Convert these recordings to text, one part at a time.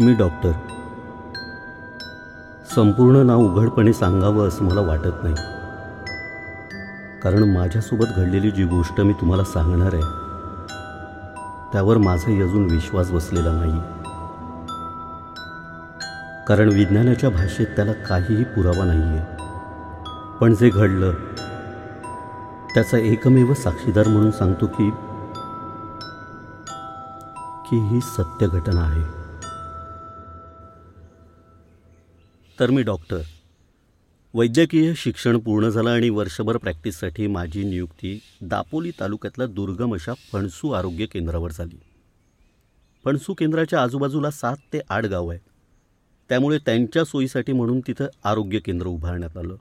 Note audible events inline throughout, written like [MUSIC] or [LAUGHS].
मी doctor. संपूर्ण नाव उघडपणे सांगावं असं मला वाटत नाही. कारण माझ्यासोबत घडलेली जी गोष्ट मी तुम्हाला सांगणार आहे त्यावर माझाही अजून विश्वास बसलेला नाही. कारण विज्ञानाच्या भाषेत त्याला काहीही पुरावा नाही आहे पण जे घडलं त्याचा एकमेव साक्षीदार म्हणून सांगतो की की ही सत्य घटना आहे. तर मी डॉक्टर. वैद्यकीय शिक्षण पूर्ण झालं आणि वर्षभर प्रॅक्टिससाठी माझी नियुक्ती दापोली तालुक्यातल्या दुर्गम अशा फणसू आरोग्य केंद्रावर झाली. फणसू केंद्राच्या आजूबाजूला सात ते आठ गाव आहे त्यामुळे त्यांच्या सोयीसाठी म्हणून तिथं आरोग्य केंद्र उभारण्यात आलं.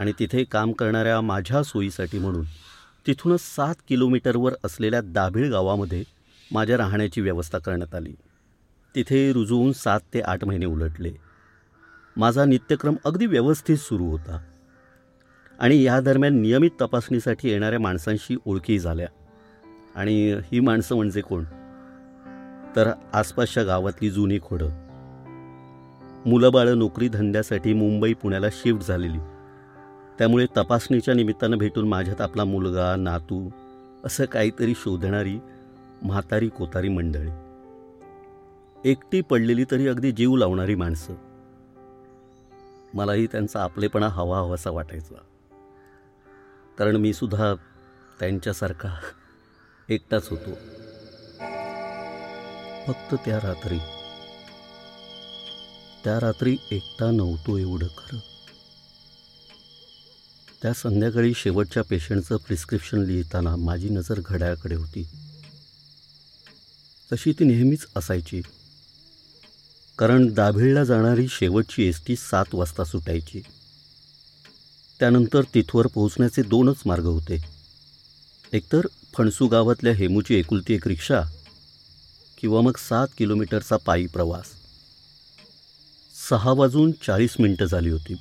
आणि तिथे काम करणाऱ्या माझ्या सोयीसाठी म्हणून तिथूनच सात किलोमीटरवर असलेल्या दाभिळ गावामध्ये माझ्या राहण्याची व्यवस्था करण्यात आली. तिथे रुजवून सात ते आठ महिने उलटले. माझा नित्यक्रम अगदी व्यवस्थित सुरू होता. आणि या दरम्यान नियमित तपासणीसाठी येणाऱ्या माणसांशी ओळखी झाल्या. आणि ही माणसं म्हणजे कोण? तर आसपासच्या गावातली जुनी खोडं. मुलं बाळं नोकरी धंद्यासाठी मुंबई पुण्याला शिफ्ट झालेली. त्यामुळे तपासणीच्या निमित्तानं भेटून माझ्यात आपला मुलगा नातू असं काहीतरी शोधणारी म्हातारी कोतारी मंडळी. एकटी पडलेली तरी अगदी जीव लावणारी माणसं. मलाही त्यांचा आपलेपणा हवा हवासा वाटायचा. कारण मी सुद्धा त्यांच्यासारखा एकटाच होतो. फक्त त्या रात्री त्या रात्री एकटा नव्हतो एवढं खरं. त्या संध्याकाळी शेवटच्या पेशंटचं प्रिस्क्रिप्शन लिहिताना माझी नजर घड्याळाकडे होती. तशी ती नेहमीच असायची. कारण दाभिळला जाणारी शेवटची एस टी सात वाजता सुटायची. त्यानंतर तिथवर पोहोचण्याचे दोनच मार्ग होते. एकतर फणसू गावातल्या हेमूची एकुलती एक रिक्षा किंवा मग सात किलोमीटरचा पायी प्रवास. सहा वाजून चाळीस मिनटं झाली होती.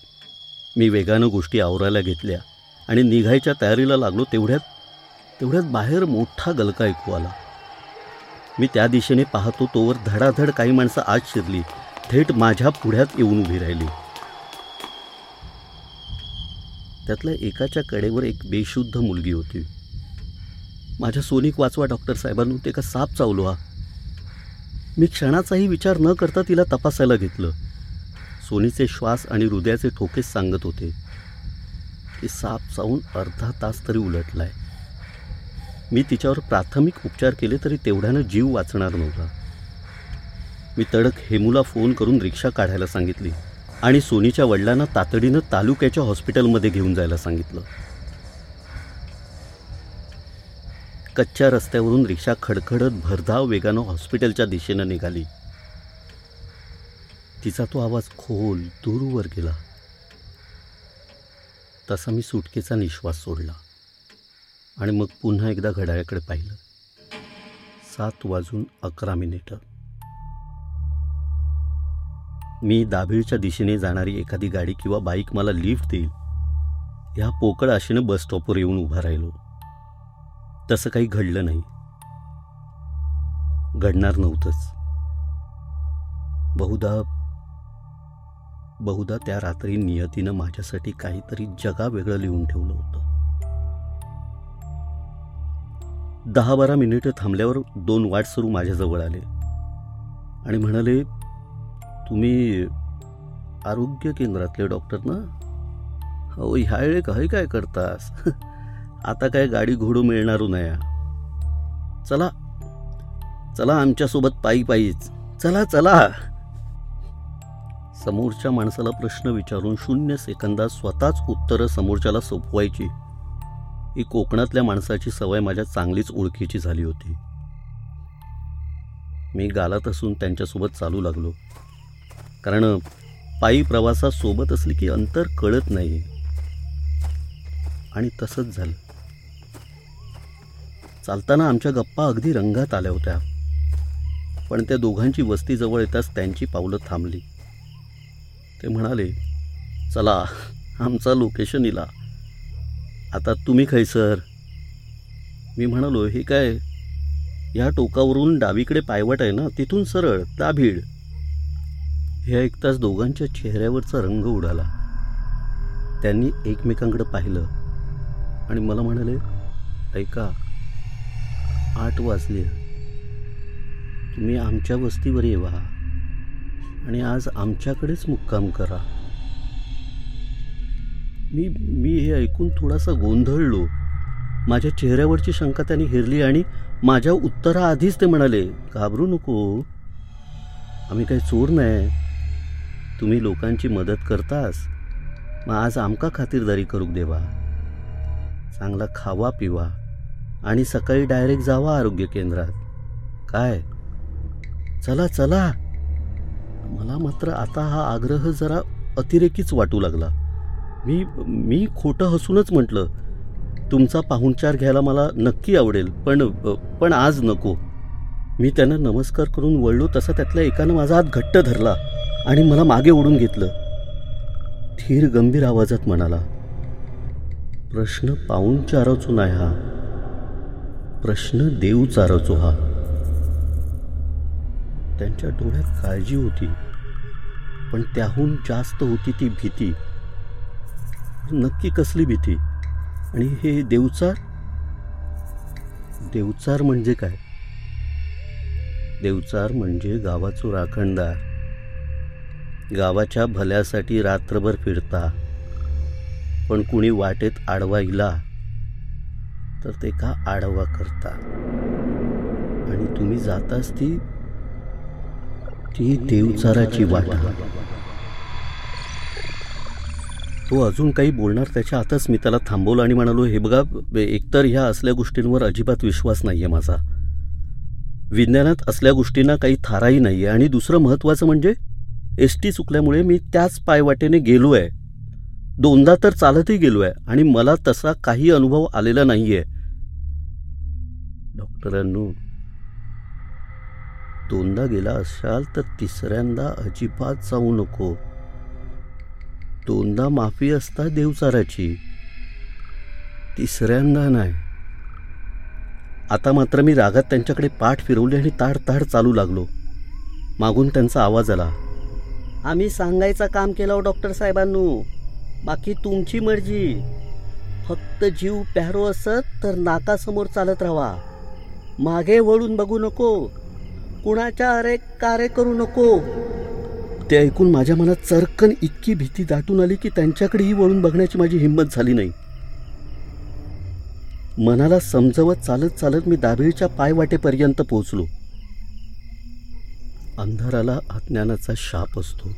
मी वेगानं गोष्टी आवरायला घेतल्या आणि निघायच्या तयारीला लागलो तेवढ्यात तेवढ्यात बाहेर मोठा गलका ऐकू आला. मी त्या दिशेने पाहतो तोवर धडाधड काही माणसं आत शिरली. थेट माझ्या पुढ्यात येऊन उभी राहिली. त्यातल्या एकाच्या कडेवर एक बेशुद्ध मुलगी होती. माझ्या सोनिक वाचवा डॉक्टर साहेबांनी ते का साप चावलो हा मी क्षणाचाही विचार न करता तिला तपासायला घेतलं. सोनीचे श्वास आणि हृदयाचे ठोकेच सांगत होते. की साप चावून अर्धा तास तरी उलटलाय. मी तिच्यावर प्राथमिक उपचार केले तरी तेवढ्यानं जीव वाचणार नव्हता. मी तडक हेमूला फोन करून रिक्षा काढायला सांगितली आणि सोनीच्या वडिलांना तातडीनं तालुक्याच्या हॉस्पिटलमध्ये घेऊन जायला सांगितलं. कच्च्या रस्त्यावरून रिक्षा खडखडत भरधाव वेगानं हॉस्पिटलच्या दिशेनं निघाली. तिचा तो आवाज खोल दूरवर गेला. तसा मी सुटकेचा निश्वास सोडला. आणि मग पुन्हा एकदा घड्याळाकडे पाहिलं. सात वाजून अकरा मिनिटं. मी दाभिळच्या दिशेने जाणारी एखादी गाडी किंवा बाईक मला लिफ्ट देईल. ह्या पोकळ आशेनं बस स्टॉपवर येऊन उभा राहिलो. तसं काही घडलं नाही. घडणार नव्हतंच. बहुधा बहुधा त्या रात्री नियतीनं माझ्यासाठी काहीतरी जगा वेगळं लिहून ठेवलं होतं. दहा बारा मिनिटं थांबल्यावर दोन वाटसरू माझ्याजवळ आले. आणि म्हणाले तुम्ही आरोग्य केंद्रातले डॉक्टर ना? हो ह्यावेळे काय काय करतास? [LAUGHS] आता काय गाडी घोडू मिळणार नाही चला चला आमच्यासोबत पायी पायीच. चला चला. समोरच्या माणसाला प्रश्न विचारून शून्य सेकंदात स्वतःच उत्तरं समोरच्याला सोपवायची. ही कोकणातल्या माणसाची सवय माझ्या चांगलीच ओळखीची झाली होती. मी गालात असून त्यांच्यासोबत चालू लागलो. कारण पायी प्रवासात सोबत असली की अंतर कळत नाही. आणि तसंच झालं. चालताना आमच्या गप्पा अगदी रंगात आल्या होत्या. पण त्या दोघांची वस्ती जवळ येताच त्यांची पावलं थांबली. ते म्हणाले चला आमचा लोकेशन इला. आता तुम्ही खैसर मी म्हणालो हे काय? या टोकावरून डावीकडे पायवट आहे ना तिथून सरळ दाभीड हे ऐकताच दोघांच्या चेहऱ्यावरचा रंग उडाला. त्यांनी एकमेकांकडे पाहिलं आणि मला म्हणाले ऐका आठ वाजले. तुम्ही आमच्या वस्तीवर येवा आणि आज आमच्याकडेच मुक्काम करा. मी मी हे ऐकून थोडासा गोंधळलो. माझ्या चेहऱ्यावरची शंका त्यांनी हिरली आणि माझ्या उत्तराआधीच ते म्हणाले घाबरू नको. आम्ही काही चोर नाही. तुम्ही लोकांची मदत करतास. मग आज आमका खातिरदारी करू देवा. चांगला खावा पिवा आणि सकाळी डायरेक्ट जावा आरोग्य केंद्रात. काय? चला चला. मला मात्र आता हा आग्रह जरा अतिरेकीच वाटू लागला. मी मी खोटं हसूनच म्हटलं तुमचा पाहुणचार घ्यायला मला नक्की आवडेल पण पण आज नको. मी त्यांना नमस्कार करून वळलो तसा त्यातल्या एकानं माझा हात घट्ट धरला आणि मला मागे ओढून घेतलं. धीर गंभीर आवाजात म्हणाला प्रश्न पाहुणचारचो नाही हा. प्रश्न देव चाराचो हा. त्यांच्या डोळ्यात काळजी होती पण त्याहून जास्त होती ती भीती. नक्की कसली भीती? आणि हे देवचार? देवचार म्हणजे काय? देवचार म्हणजे गावाचो राखणदार. गावाच्या भल्यासाठी रात्रभर फिरता. पण कुणी वाटेत आडवा इला तर ते का आडवा करता? आणि तुम्ही जाताच ती ती देवचाराची वाट. तो अजून काही बोलणार त्याच्या आतच मी त्याला थांबवलं आणि म्हणालो हे बघा एकतर ह्या असल्या गोष्टींवर अजिबात विश्वास नाही आहे माझा. विज्ञानात असल्या गोष्टींना काही थाराही नाही आहे आणि दुसरं महत्त्वाचं म्हणजे एस टी चुकल्यामुळे मी त्याच पायवाटेने गेलो आहे दोनदा तर चालतही गेलो आहे आणि मला तसा काही अनुभव आलेला नाही आहे डॉक्टरांनो दोनदा गेला असाल तर तिसऱ्यांदा अजिबात जाऊ नको. दोनदा माफी असता देवचाराची तिसऱ्यांदा नाही. आता मात्र मी रागात त्यांच्याकडे पाठ फिरवली आणि ताड ताड चालू लागलो. मागून त्यांचा आवाज आला. आम्ही सांगायचं काम केलं हो डॉक्टर साहेबांनो. बाकी तुमची मर्जी. फक्त जीव प्यारो असत तर नाकासमोर चालत राहा. मागे वळून बघू नको. कुणाच्या अरे कार्य करू नको. ते ऐकून माझ्या मनात चरकन इतकी भीती दाटून आली की त्यांच्याकडेही वळून बघण्याची माझी हिंमत झाली नाही. मनाला समजवत चालत चालत मी दाभीळच्या पायवाटेपर्यंत पोहोचलो. अंधाराला अज्ञानाचा शाप असतो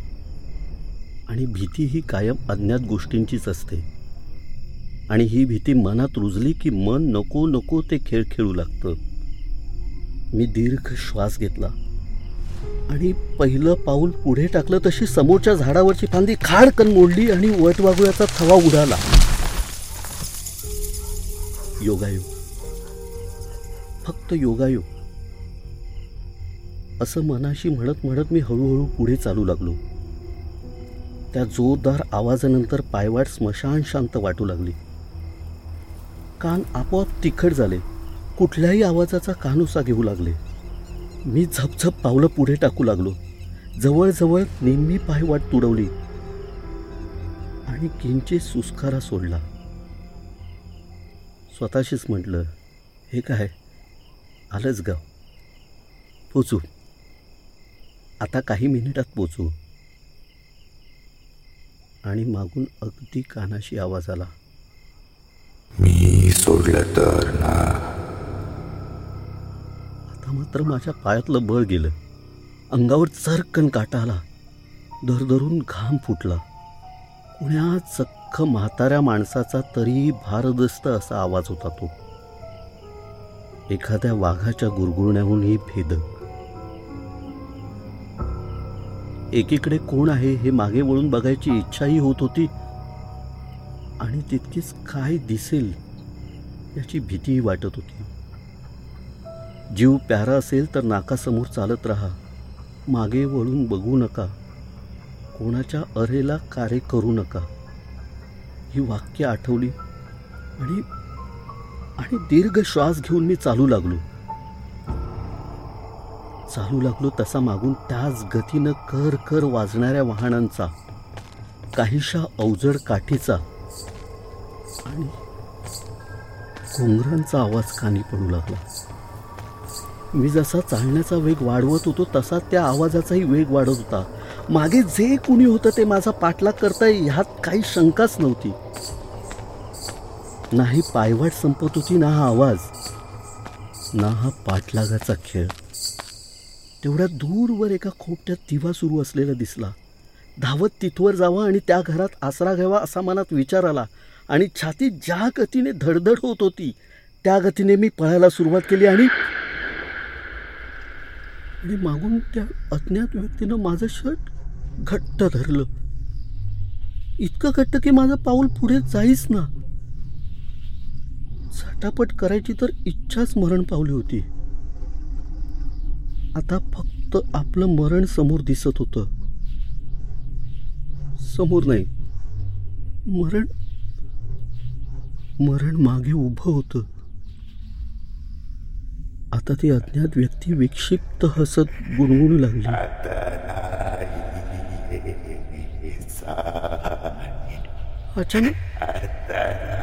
आणि भीती ही कायम अज्ञात गोष्टींचीच असते. आणि ही भीती मनात रुजली की मन नको नको ते खेळ खेळू लागतं. मी दीर्घ श्वास घेतला. आणि पहिलं पाऊल पुढे टाकलं तशी समोरच्या झाडावरची फांदी खाडकन मोडली आणि वटवागुळ्याचा थवा उडाला. योगायोग. फक्त योगायोग. असं मनाशी म्हणत म्हणत मी हळूहळू पुढे चालू लागलो. त्या जोरदार आवाजानंतर पायवाट स्मशान शांत वाटू लागली. कान आपोआप तिखट झाले. कुठल्याही आवाजाचा कानोसा घेऊ लागले. मी झपझप पावलं पुढे टाकू लागलो. जवळजवळ नेहमी पायवाट तुडवली. आणि किंचे सुस्कारा सोडला. स्वतःशीच म्हटलं हे काय? आलंच गाव पोचू. आता काही मिनिटात पोचू. आणि मागून अगदी कानाशी आवाज आला. मी सोडलं तर आता मात्र माझ्या पायातलं बळ गेलं. अंगावर चरकन काटा आला. दरदरून घाम फुटला. कुण्या चक्क म्हाताऱ्या माणसाचा तरीही भारदस्त असा आवाज होता तो. एखाद्या वाघाच्या गुरगुरण्याहूनही भेदक एकीकडे कोण आहे हे मागे वळून बघायची इच्छाही होत होती. आणि तितकीच काय दिसेल याची भीतीही वाटत होती. जीव प्यारा असेल तर नाकासमोर चालत राहा. मागे वळून बघू नका. कोणाच्या अरेला कार्य करू नका. ही वाक्य आठवली आणि आणि दीर्घ श्वास घेऊन मी चालू लागलो. चालू लागलो तसा मागून त्याच गतीनं कर कर वाजणाऱ्या वाहनांचा काहीशा अवजड काठीचा आणि घोंगरांचा आवाज कानी पडू लागला. मी जसा चालण्याचा वेग वाढवत होतो तसा त्या आवाजाचाही वेग वाढत होता. मागे जे कुणी होतं ते माझा पाठलाग करताय ह्यात काही शंकाच नव्हती. नाही पायवाट संपत होती ना हा आवाज. ना हा पाठलागाचा खेळ. तेवढ्या दूरवर एका खोपट्यात दिवा सुरू असलेला दिसला. धावत तिथवर जावा आणि त्या घरात आसरा घ्यावा असा मनात विचार आला. आणि छाती ज्या गतीने धडधड होत होती त्या गतीने मी पळायला सुरुवात केली आणि आणि मागून त्या अज्ञात व्यक्तीनं माझं शर्ट घट्ट धरलं. इतकं घट्ट की माझं पाऊल पुढे जाईच ना. झटापट करायची तर इच्छाच मरण पावली होती. आता फक्त आपलं मरण समोर दिसत होतं. समोर नाही. मरण मरण मागे उभं होतं. आता ती अज्ञात व्यक्ती विक्षिप्त हसत गुणगुणू लागली. अचानक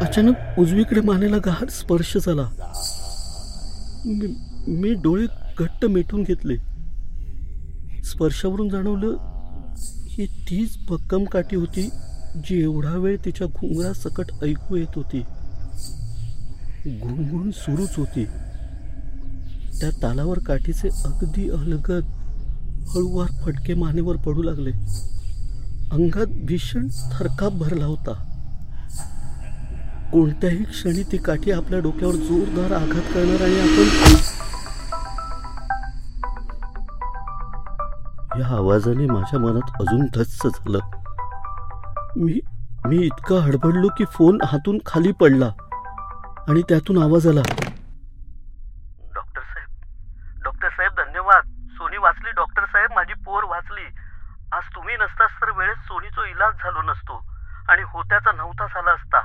अचानक उजवीकडे मानेला गार स्पर्श झाला. मी मी डोळे घट्ट मिटून घेतले. स्पर्शावरून जाणवलं ही तीच भक्कम काठी होती जी एवढा वेळ तिच्या घुंगरा सकट ऐकू येत होती. गुणगुण सुरूच होती. त्या तालावर काठीचे अगदी अलगद हळूवार फटके मानेवर पडू लागले. अंगात भीषण थरकाप भरला होता. कोणत्याही क्षणी ती काठी आपल्या डोक्यावर जोरदार आघात करणार आणि आपण या आवाजाने माझ्या मनात अजून धस्स झालं. मी मी इतका हडबडलो की फोन हातून खाली पडला आणि त्यातून आवाज आला डॉक्टर साहेब डॉक्टर साहेब धन्यवाद सोनी वाचली डॉक्टर साहेब माझी पोर वाचली. आज तुम्ही नसताच तर वेळेत सोनीचा इलाज झालो नसतो. आणि होत्याचा नव्हता झाला असता.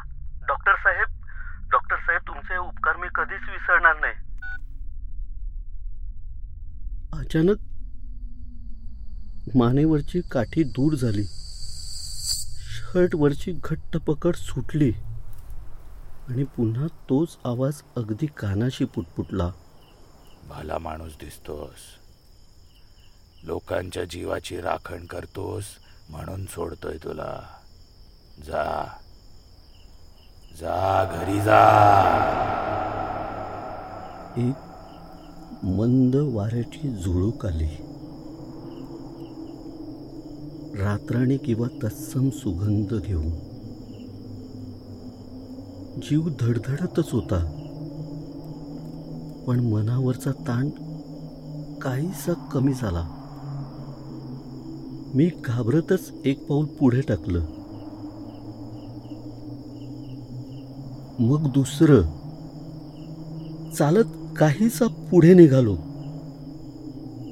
डॉक्टर साहेब डॉक्टर साहेब तुमचे उपकार मी कधीच विसरणार नाही. अचानक मानेवरची काठी दूर झाली. शर्टवरची घट्ट पकड सुटली. आणि पुन्हा तोच आवाज अगदी कानाशी पुटपुटला. भला माणूस दिसतोस. लोकांच्या जीवाची राखण करतोस म्हणून सोडतोय तुला. जा. जा घरी जा. एक मंद वाऱ्याची झुळूक आली. रात्राणी किंवा तत्सम सुगंध घेऊन. जीव धडधडतच होता. पण मनावरचा ताण काहीसा कमी झाला. मी घाबरतच एक पाऊल पुढे टाकलं. मग दुसरं चालत काहीसा पुढे निघालो.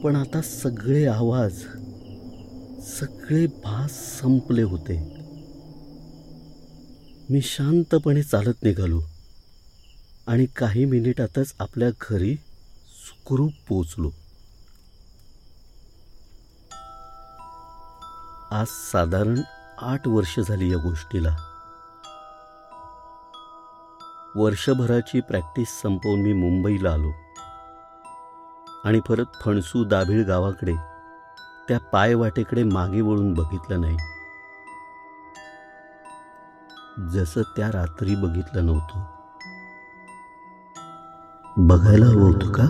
पण आता सगळे आवाज सगळे भास संपले होते. मी शांतपणे चालत निघालो आणि काही मिनिटातच आपल्या घरी सुखरूप पोचलो आज साधारण आठ वर्ष झाली या गोष्टीला. वर्षभराची प्रॅक्टिस संपवून मी मुंबईला आलो. आणि परत फणसू दाभिळ गावाकडे त्या पायवाटेकडे मागे वळून बघितलं नाही. जसं त्या रात्री बघितलं नव्हतं. बघायला हवं होतं का?